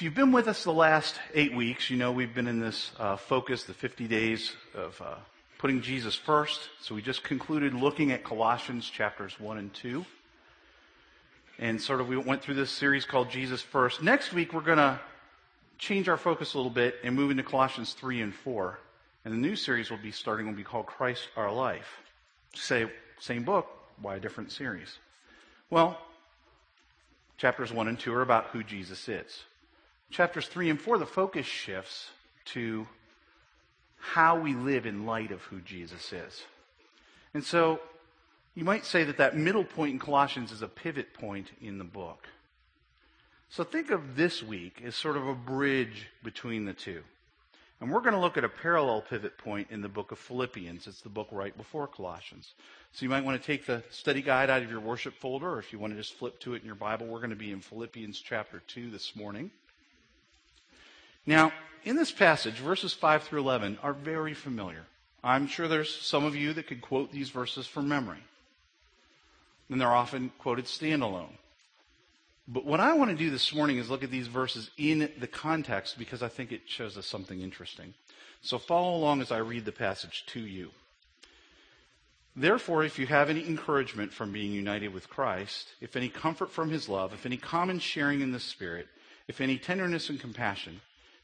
If you've been with us the last eight weeks, you know we've been in this uh, focus, the 50 days of uh, putting Jesus first. So we just concluded looking at Colossians chapters 1 and 2. And sort of we went through this series called Jesus First. Next week we're going to change our focus a little bit and move into Colossians 3 and 4. And the new series will be starting will be called Christ Our Life. Say, same book, why a different series? Well, chapters 1 and 2 are about who Jesus is. Chapters 3 and 4, the focus shifts to how we live in light of who Jesus is. And so you might say that that middle point in Colossians is a pivot point in the book. So think of this week as sort of a bridge between the two. And we're going to look at a parallel pivot point in the book of Philippians. It's the book right before Colossians. So you might want to take the study guide out of your worship folder, or if you want to just flip to it in your Bible, we're going to be in Philippians chapter 2 this morning. Now, in this passage, verses 5 through 11 are very familiar. I'm sure there's some of you that could quote these verses from memory. And they're often quoted standalone. But what I want to do this morning is look at these verses in the context because I think it shows us something interesting. So follow along as I read the passage to you. Therefore, if you have any encouragement from being united with Christ, if any comfort from his love, if any common sharing in the Spirit, if any tenderness and compassion,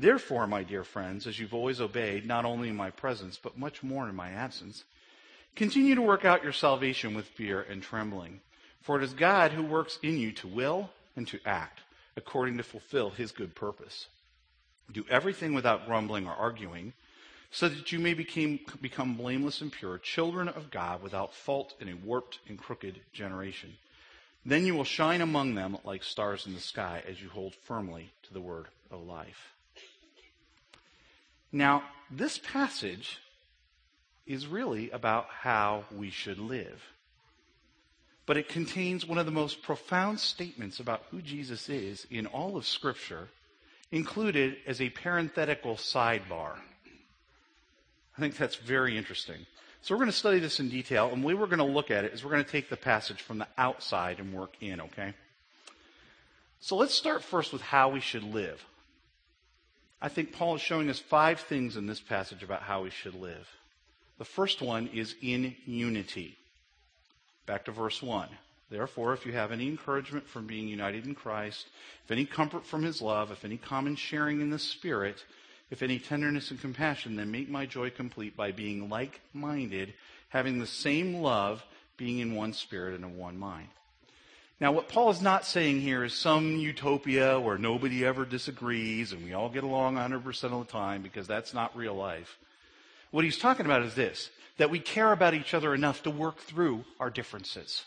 Therefore, my dear friends, as you've always obeyed, not only in my presence, but much more in my absence, continue to work out your salvation with fear and trembling. For it is God who works in you to will and to act according to fulfill his good purpose. Do everything without grumbling or arguing, so that you may became, become blameless and pure, children of God without fault in a warped and crooked generation. Then you will shine among them like stars in the sky as you hold firmly to the word of life. Now, this passage is really about how we should live. But it contains one of the most profound statements about who Jesus is in all of Scripture, included as a parenthetical sidebar. I think that's very interesting. So we're going to study this in detail, and the way we're going to look at it is we're going to take the passage from the outside and work in, okay? So let's start first with how we should live. I think Paul is showing us five things in this passage about how we should live. The first one is in unity. Back to verse 1. Therefore, if you have any encouragement from being united in Christ, if any comfort from his love, if any common sharing in the Spirit, if any tenderness and compassion, then make my joy complete by being like minded, having the same love, being in one spirit and of one mind. Now, what Paul is not saying here is some utopia where nobody ever disagrees and we all get along 100% of the time because that's not real life. What he's talking about is this that we care about each other enough to work through our differences.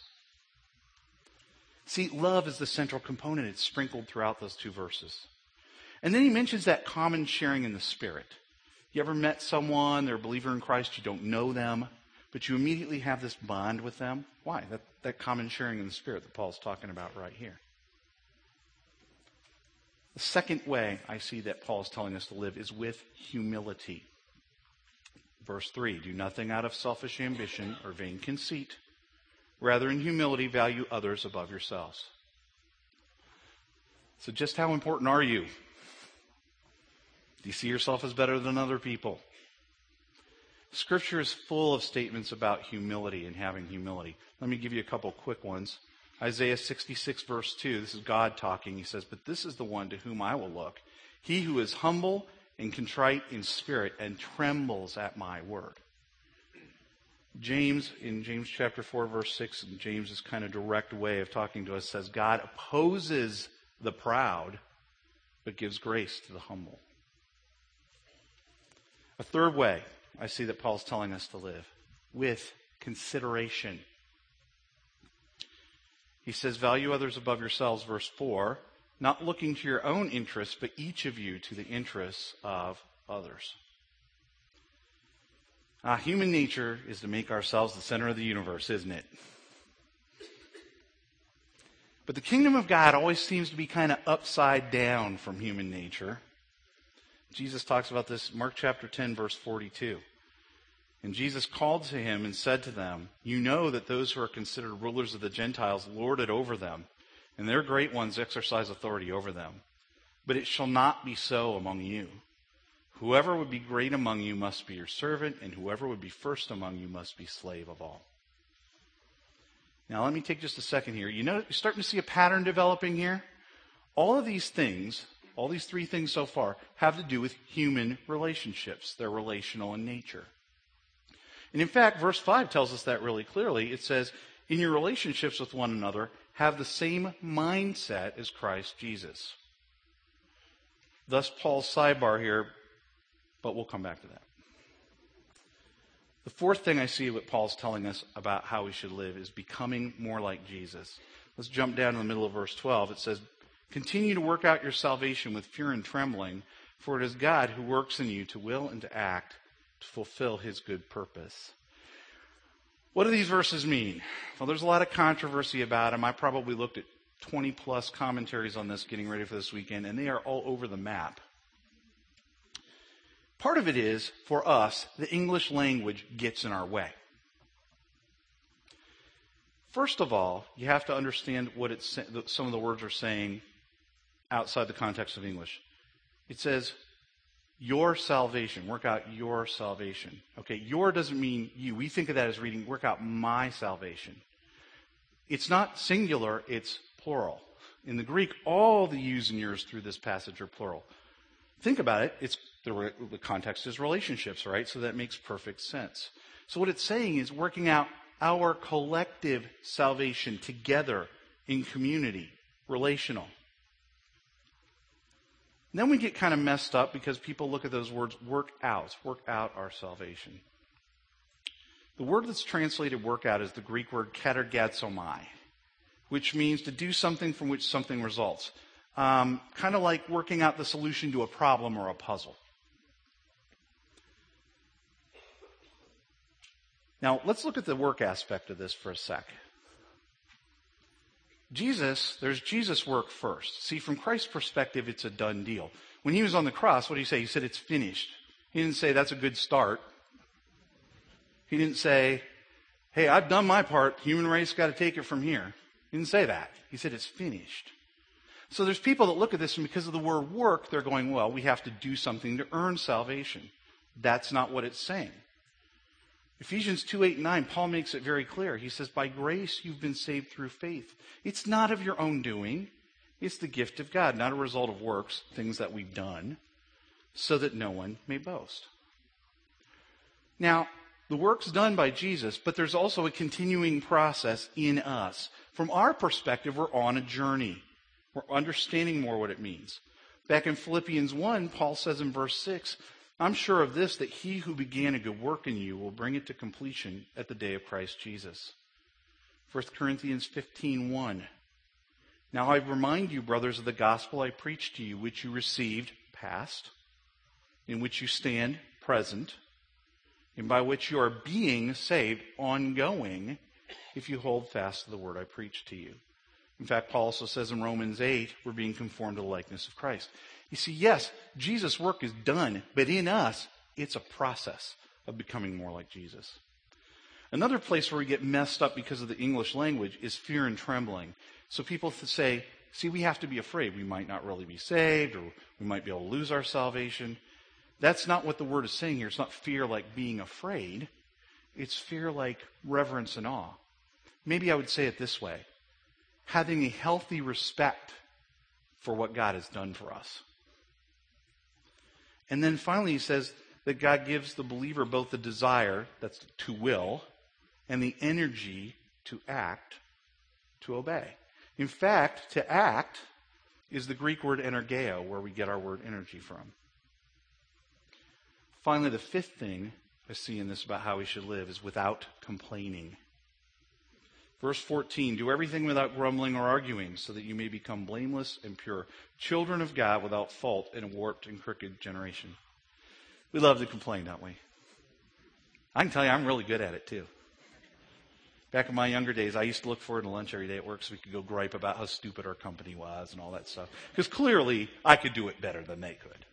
See, love is the central component. It's sprinkled throughout those two verses. And then he mentions that common sharing in the Spirit. You ever met someone, they're a believer in Christ, you don't know them, but you immediately have this bond with them. Why? That, that common sharing in the Spirit that Paul's talking about right here. The second way I see that Paul is telling us to live is with humility. Verse 3 Do nothing out of selfish ambition or vain conceit. Rather, in humility, value others above yourselves. So, just how important are you? Do you see yourself as better than other people? Scripture is full of statements about humility and having humility. Let me give you a couple quick ones. Isaiah 66, verse 2, this is God talking. He says, But this is the one to whom I will look, he who is humble and contrite in spirit and trembles at my word. James, in James chapter 4, verse 6, James's kind of direct way of talking to us says, God opposes the proud, but gives grace to the humble. A third way I see that Paul's telling us to live with consideration. He says, Value others above yourselves, verse 4, not looking to your own interests, but each of you to the interests of others. Uh, human nature is to make ourselves the center of the universe, isn't it? But the kingdom of God always seems to be kind of upside down from human nature. Jesus talks about this, Mark chapter 10, verse 42. And Jesus called to him and said to them, You know that those who are considered rulers of the Gentiles lord it over them, and their great ones exercise authority over them. But it shall not be so among you. Whoever would be great among you must be your servant, and whoever would be first among you must be slave of all. Now, let me take just a second here. You know, you're starting to see a pattern developing here. All of these things, all these three things so far, have to do with human relationships. They're relational in nature. And in fact, verse 5 tells us that really clearly. It says, In your relationships with one another, have the same mindset as Christ Jesus. Thus, Paul's sidebar here, but we'll come back to that. The fourth thing I see what Paul's telling us about how we should live is becoming more like Jesus. Let's jump down to the middle of verse 12. It says, Continue to work out your salvation with fear and trembling, for it is God who works in you to will and to act to fulfill his good purpose. What do these verses mean? Well, there's a lot of controversy about them. I probably looked at 20 plus commentaries on this getting ready for this weekend, and they are all over the map. Part of it is, for us, the English language gets in our way. First of all, you have to understand what some of the words are saying outside the context of English. It says, your salvation. Work out your salvation. Okay, your doesn't mean you. We think of that as reading, work out my salvation. It's not singular, it's plural. In the Greek, all the yous and yours through this passage are plural. Think about it. It's the, the context is relationships, right? So that makes perfect sense. So what it's saying is working out our collective salvation together in community, relational. And then we get kind of messed up because people look at those words, work out, work out our salvation. The word that's translated work out is the Greek word katergazomai, which means to do something from which something results. Um, kind of like working out the solution to a problem or a puzzle. Now, let's look at the work aspect of this for a sec. Jesus, there's Jesus' work first. See, from Christ's perspective, it's a done deal. When he was on the cross, what did he say? He said, It's finished. He didn't say, That's a good start. He didn't say, Hey, I've done my part. Human race got to take it from here. He didn't say that. He said, It's finished. So there's people that look at this and because of the word work, they're going, Well, we have to do something to earn salvation. That's not what it's saying. Ephesians 2 8 and 9, Paul makes it very clear. He says, By grace you've been saved through faith. It's not of your own doing, it's the gift of God, not a result of works, things that we've done, so that no one may boast. Now, the work's done by Jesus, but there's also a continuing process in us. From our perspective, we're on a journey. We're understanding more what it means. Back in Philippians 1, Paul says in verse 6, I'm sure of this, that he who began a good work in you will bring it to completion at the day of Christ Jesus. 1 Corinthians 15:1. Now I remind you, brothers, of the gospel I preached to you, which you received, past, in which you stand, present, and by which you are being saved, ongoing, if you hold fast to the word I preached to you. In fact, Paul also says in Romans 8, we're being conformed to the likeness of Christ. You see, yes, Jesus' work is done, but in us, it's a process of becoming more like Jesus. Another place where we get messed up because of the English language is fear and trembling. So people say, see, we have to be afraid. We might not really be saved, or we might be able to lose our salvation. That's not what the word is saying here. It's not fear like being afraid. It's fear like reverence and awe. Maybe I would say it this way. having a healthy respect for what God has done for us. And then finally, he says that God gives the believer both the desire, that's to will, and the energy to act, to obey. In fact, to act is the Greek word energeo, where we get our word energy from. Finally, the fifth thing I see in this about how we should live is without complaining. Verse 14, do everything without grumbling or arguing, so that you may become blameless and pure, children of God without fault in a warped and crooked generation. We love to complain, don't we? I can tell you I'm really good at it too. Back in my younger days, I used to look forward to lunch every day at work so we could go gripe about how stupid our company was and all that stuff. Because clearly, I could do it better than they could.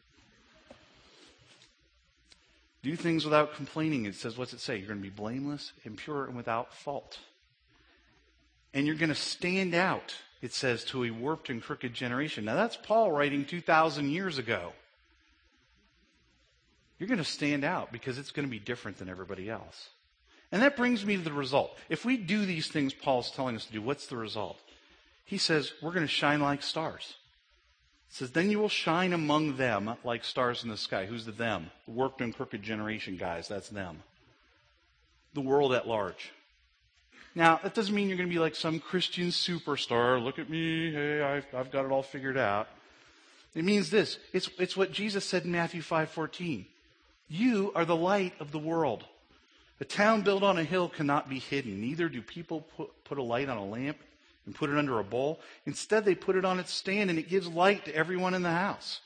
Do things without complaining. It says, what's it say? You're going to be blameless and pure and without fault. And you're going to stand out, it says, to a warped and crooked generation. Now, that's Paul writing 2,000 years ago. You're going to stand out because it's going to be different than everybody else. And that brings me to the result. If we do these things Paul's telling us to do, what's the result? He says, we're going to shine like stars. It says, then you will shine among them like stars in the sky. Who's the them? The warped and crooked generation guys. That's them. The world at large. Now, that doesn't mean you're going to be like some Christian superstar. Look at me. Hey, I've, I've got it all figured out. It means this. It's, it's what Jesus said in Matthew 5.14. You are the light of the world. A town built on a hill cannot be hidden. Neither do people put, put a light on a lamp and put it under a bowl. Instead, they put it on its stand and it gives light to everyone in the house.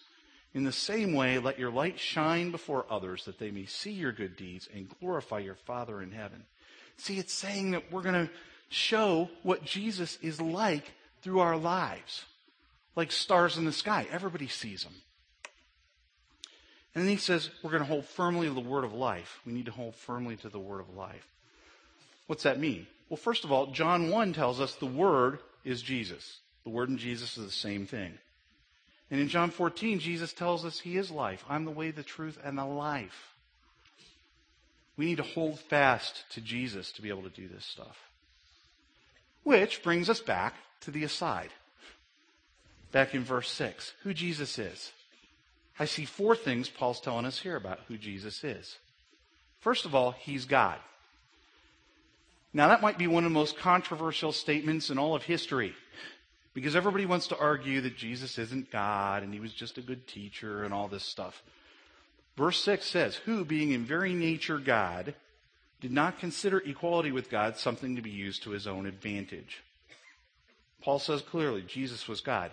In the same way, let your light shine before others that they may see your good deeds and glorify your Father in heaven. See, it's saying that we're going to show what Jesus is like through our lives. Like stars in the sky. Everybody sees them. And then he says, we're going to hold firmly to the word of life. We need to hold firmly to the word of life. What's that mean? Well, first of all, John 1 tells us the word is Jesus. The word and Jesus is the same thing. And in John 14, Jesus tells us he is life. I'm the way, the truth, and the life. We need to hold fast to Jesus to be able to do this stuff. Which brings us back to the aside. Back in verse 6, who Jesus is. I see four things Paul's telling us here about who Jesus is. First of all, he's God. Now, that might be one of the most controversial statements in all of history because everybody wants to argue that Jesus isn't God and he was just a good teacher and all this stuff. Verse 6 says, Who, being in very nature God, did not consider equality with God something to be used to his own advantage. Paul says clearly, Jesus was God.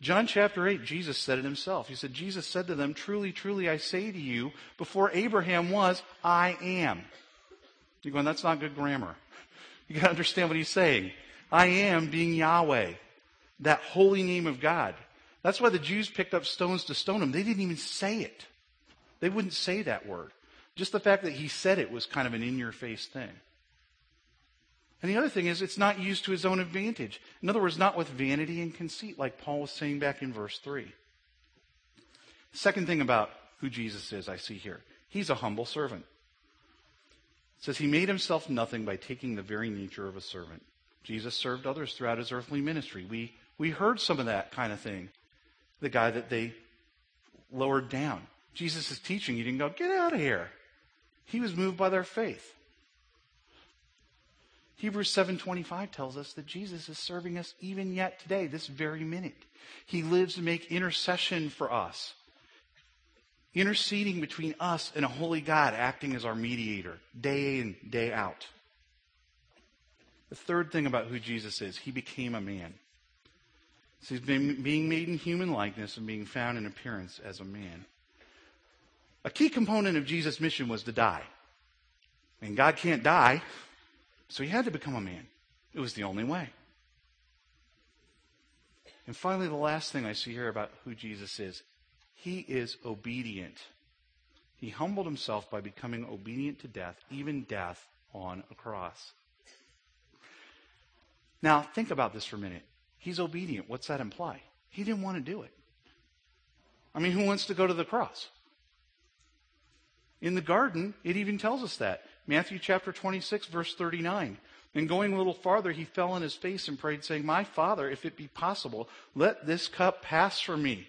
John chapter 8, Jesus said it himself. He said, Jesus said to them, Truly, truly, I say to you, before Abraham was, I am. You're going, that's not good grammar. You got to understand what he's saying. I am being Yahweh, that holy name of God. That's why the Jews picked up stones to stone him. They didn't even say it. They wouldn't say that word. Just the fact that he said it was kind of an in your face thing. And the other thing is, it's not used to his own advantage. In other words, not with vanity and conceit, like Paul was saying back in verse 3. Second thing about who Jesus is, I see here. He's a humble servant. It says he made himself nothing by taking the very nature of a servant. Jesus served others throughout his earthly ministry. We, we heard some of that kind of thing. The guy that they lowered down. Jesus is teaching. He didn't go, get out of here. He was moved by their faith. Hebrews 7:25 tells us that Jesus is serving us even yet today, this very minute. He lives to make intercession for us. Interceding between us and a holy God, acting as our mediator, day in, day out. The third thing about who Jesus is, he became a man. So he's been being made in human likeness and being found in appearance as a man. A key component of Jesus' mission was to die. And God can't die, so he had to become a man. It was the only way. And finally, the last thing I see here about who Jesus is he is obedient. He humbled himself by becoming obedient to death, even death on a cross. Now, think about this for a minute. He's obedient. What's that imply? He didn't want to do it. I mean, who wants to go to the cross? In the garden, it even tells us that. Matthew chapter 26, verse 39. And going a little farther, he fell on his face and prayed, saying, My Father, if it be possible, let this cup pass from me.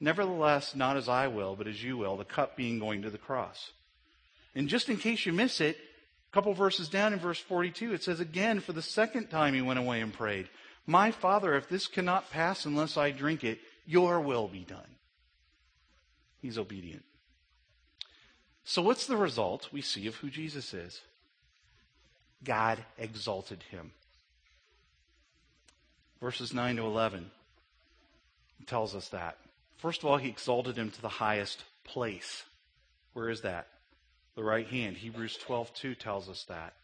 Nevertheless, not as I will, but as you will, the cup being going to the cross. And just in case you miss it, a couple verses down in verse 42, it says again, for the second time he went away and prayed, My Father, if this cannot pass unless I drink it, your will be done. He's obedient. So, what's the result we see of who Jesus is? God exalted him. Verses 9 to 11 tells us that. First of all, he exalted him to the highest place. Where is that? The right hand. Hebrews 12:2 tells us that.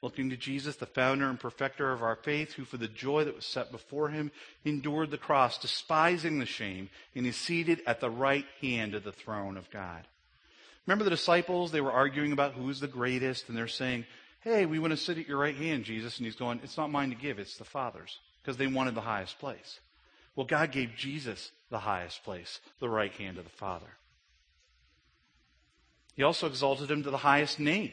Looking to Jesus, the founder and perfecter of our faith, who for the joy that was set before him endured the cross, despising the shame, and is seated at the right hand of the throne of God. Remember the disciples? They were arguing about who's the greatest, and they're saying, Hey, we want to sit at your right hand, Jesus. And he's going, It's not mine to give, it's the Father's, because they wanted the highest place. Well, God gave Jesus the highest place, the right hand of the Father. He also exalted him to the highest name,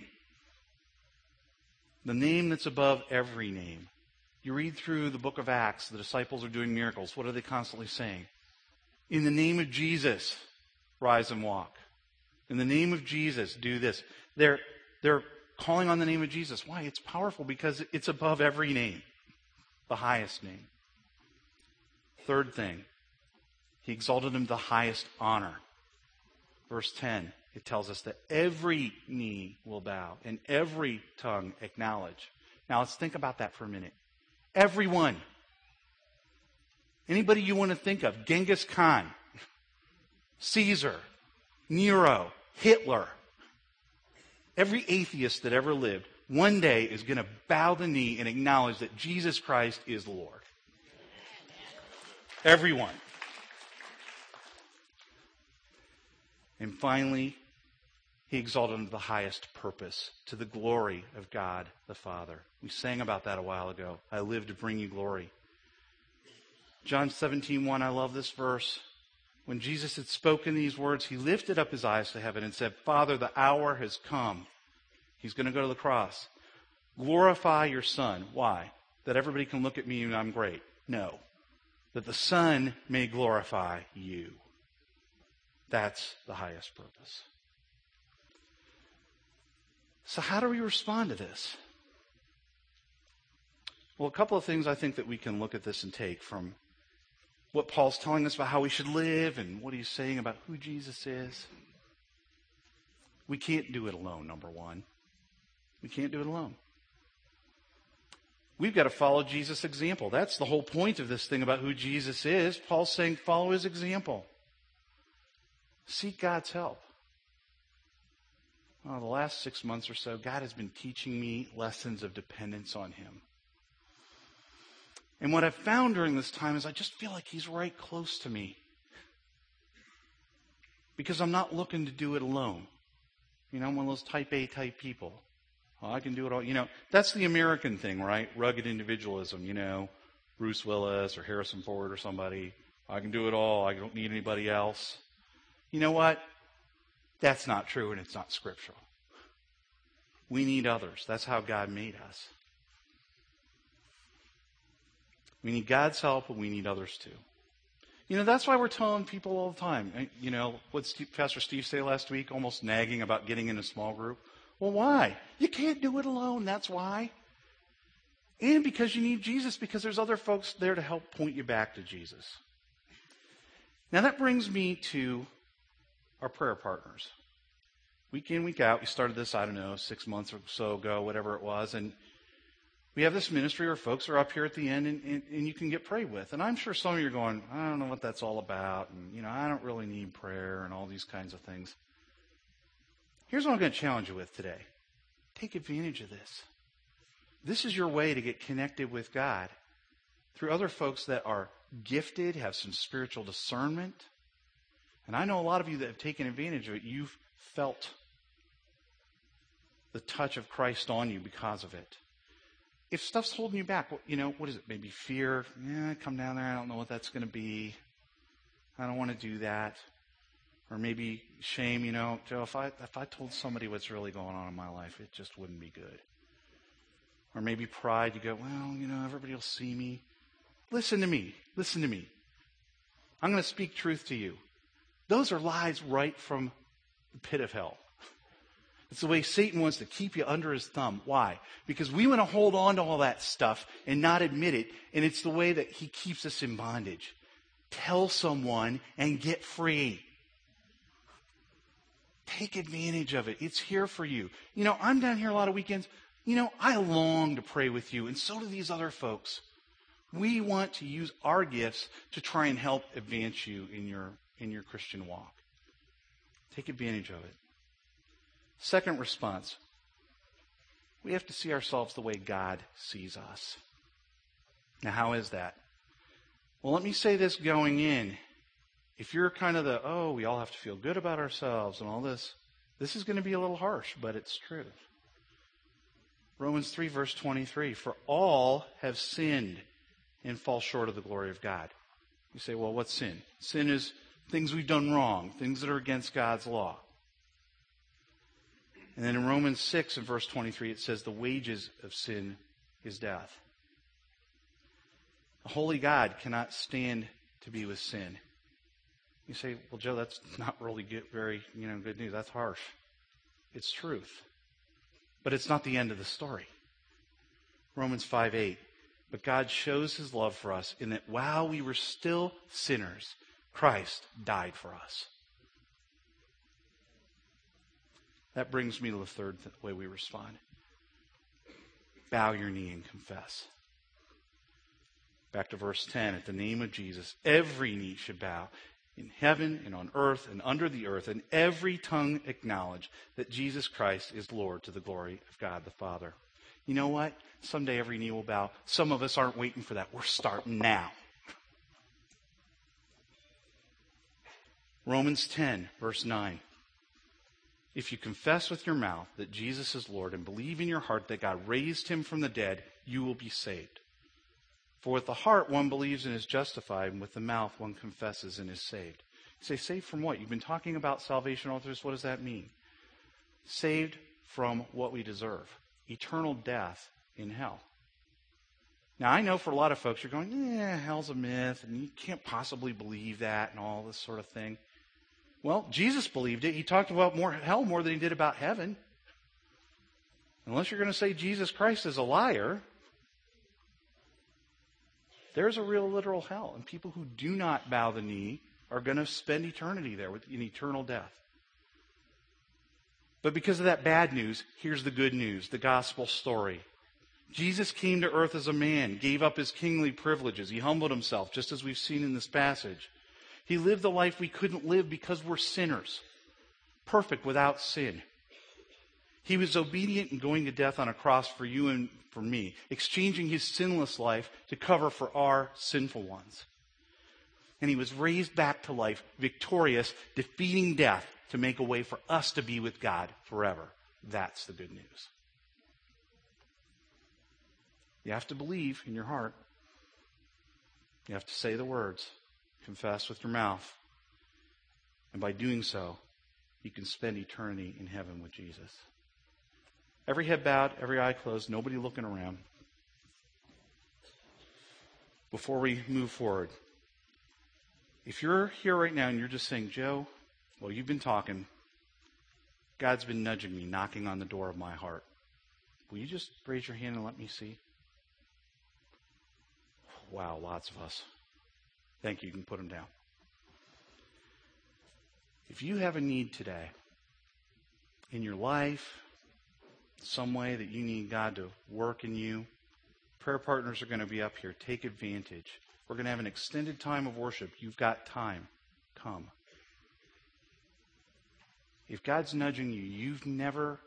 the name that's above every name. You read through the book of Acts, the disciples are doing miracles. What are they constantly saying? In the name of Jesus, rise and walk. In the name of Jesus, do this. They're, they're calling on the name of Jesus. Why? It's powerful because it's above every name, the highest name. Third thing, he exalted him to the highest honor. Verse 10, it tells us that every knee will bow and every tongue acknowledge. Now let's think about that for a minute. Everyone. Anybody you want to think of? Genghis Khan, Caesar, Nero, Hitler. Every atheist that ever lived one day is going to bow the knee and acknowledge that Jesus Christ is the Lord. Everyone. And finally, he exalted to the highest purpose, to the glory of God the Father. We sang about that a while ago. I live to bring you glory. John 17, 1, I love this verse. When Jesus had spoken these words, he lifted up his eyes to heaven and said, Father, the hour has come. He's going to go to the cross. Glorify your Son. Why? That everybody can look at me and I'm great. No. That the Son may glorify you. That's the highest purpose. So, how do we respond to this? Well, a couple of things I think that we can look at this and take from what Paul's telling us about how we should live and what he's saying about who Jesus is. We can't do it alone, number one. We can't do it alone. We've got to follow Jesus' example. That's the whole point of this thing about who Jesus is. Paul's saying, follow his example. Seek God's help. Well, the last six months or so, God has been teaching me lessons of dependence on Him. And what I've found during this time is I just feel like He's right close to me. Because I'm not looking to do it alone. You know, I'm one of those type A type people. Well, I can do it all. You know, that's the American thing, right? Rugged individualism, you know, Bruce Willis or Harrison Ford or somebody. I can do it all. I don't need anybody else. You know what? That's not true and it's not scriptural. We need others. That's how God made us. We need God's help, but we need others too. You know, that's why we're telling people all the time. Eh, you know, what Pastor Steve say last week? Almost nagging about getting in a small group. Well, why? You can't do it alone. That's why. And because you need Jesus, because there's other folks there to help point you back to Jesus. Now that brings me to our prayer partners. Week in, week out, we started this, I don't know, six months or so ago, whatever it was, and we have this ministry where folks are up here at the end and, and, and, you can get prayed with. And I'm sure some of you are going, I don't know what that's all about, and you know, I don't really need prayer and all these kinds of things. Here's what I'm going to challenge you with today. Take advantage of this. This is your way to get connected with God through other folks that are gifted, have some spiritual discernment, and I know a lot of you that have taken advantage of it, you've felt the touch of Christ on you because of it. If stuff's holding you back, you know, what is it? Maybe fear. Yeah, come down there. I don't know what that's going to be. I don't want to do that. Or maybe shame, you know, Joe, if I, if I told somebody what's really going on in my life, it just wouldn't be good. Or maybe pride, you go, well, you know, everybody will see me. Listen to me. Listen to me. I'm going to speak truth to you. Those are lies right from the pit of hell. It's the way Satan wants to keep you under his thumb. Why? Because we want to hold on to all that stuff and not admit it, and it's the way that he keeps us in bondage. Tell someone and get free. Take advantage of it. It's here for you. You know, I'm down here a lot of weekends. You know, I long to pray with you, and so do these other folks. We want to use our gifts to try and help advance you in your, in your Christian walk. Take advantage of it. Second response we have to see ourselves the way God sees us. Now, how is that? Well, let me say this going in. If you're kind of the, oh, we all have to feel good about ourselves and all this, this is going to be a little harsh, but it's true. Romans 3, verse 23 For all have sinned and fall short of the glory of God. You say, well, what's sin? Sin is things we've done wrong, things that are against God's law. And then in Romans 6 and verse 23, it says, the wages of sin is death. A holy God cannot stand to be with sin. You say, well, Joe, that's not really good, very, you know, good news. That's harsh. It's truth. But it's not the end of the story. Romans 5 8. But God shows his love for us in that while we were still sinners, Christ died for us. That brings me to the third th- way we respond bow your knee and confess. Back to verse 10. At the name of Jesus, every knee should bow in heaven and on earth and under the earth, and every tongue acknowledge that Jesus Christ is Lord to the glory of God the Father. You know what? Someday every knee will bow. Some of us aren't waiting for that. We're starting now. Romans 10, verse 9. If you confess with your mouth that Jesus is Lord and believe in your heart that God raised him from the dead, you will be saved. For with the heart one believes and is justified, and with the mouth one confesses and is saved. You say, saved from what? You've been talking about salvation authors. What does that mean? Saved from what we deserve eternal death in hell. Now, I know for a lot of folks, you're going, yeah, hell's a myth, and you can't possibly believe that, and all this sort of thing. Well, Jesus believed it. He talked about more hell more than he did about heaven. Unless you're going to say Jesus Christ is a liar, there's a real literal hell. And people who do not bow the knee are going to spend eternity there with, in eternal death. But because of that bad news, here's the good news the gospel story. Jesus came to earth as a man, gave up his kingly privileges. He humbled himself, just as we've seen in this passage. He lived the life we couldn't live because we're sinners, perfect without sin. He was obedient in going to death on a cross for you and for me, exchanging his sinless life to cover for our sinful ones. And he was raised back to life, victorious, defeating death to make a way for us to be with God forever. That's the good news. You have to believe in your heart. You have to say the words, confess with your mouth. And by doing so, you can spend eternity in heaven with Jesus. Every head bowed, every eye closed, nobody looking around. Before we move forward, if you're here right now and you're just saying, Joe, well, you've been talking, God's been nudging me, knocking on the door of my heart. Will you just raise your hand and let me see? Wow, lots of us. Thank you. You can put them down. If you have a need today in your life, some way that you need God to work in you, prayer partners are going to be up here. Take advantage. We're going to have an extended time of worship. You've got time. Come. If God's nudging you, you've never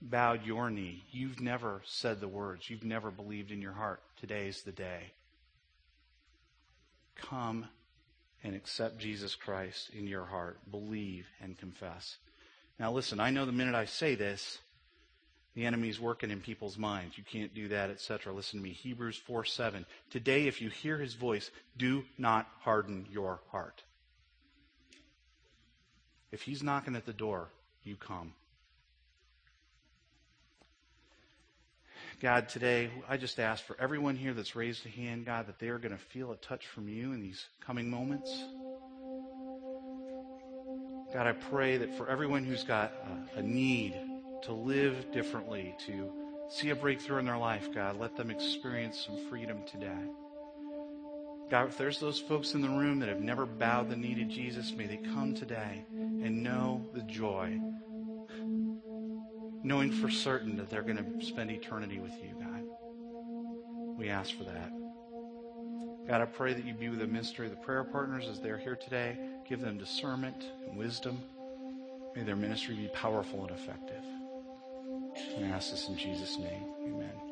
bowed your knee, you've never said the words, you've never believed in your heart, today's the day. Come and accept Jesus Christ in your heart. Believe and confess. Now, listen, I know the minute I say this, the enemy's working in people's minds. You can't do that, etc. Listen to me. Hebrews 4 7. Today, if you hear his voice, do not harden your heart. If he's knocking at the door, you come. God, today, I just ask for everyone here that's raised a hand, God, that they are going to feel a touch from you in these coming moments. God, I pray that for everyone who's got a, a need to live differently, to see a breakthrough in their life, God, let them experience some freedom today. God, if there's those folks in the room that have never bowed the knee to Jesus, may they come today and know the joy, knowing for certain that they're going to spend eternity with you, God. We ask for that. God, I pray that you be with the ministry of the prayer partners as they're here today. Give them discernment and wisdom. May their ministry be powerful and effective. And I ask this in Jesus' name. Amen.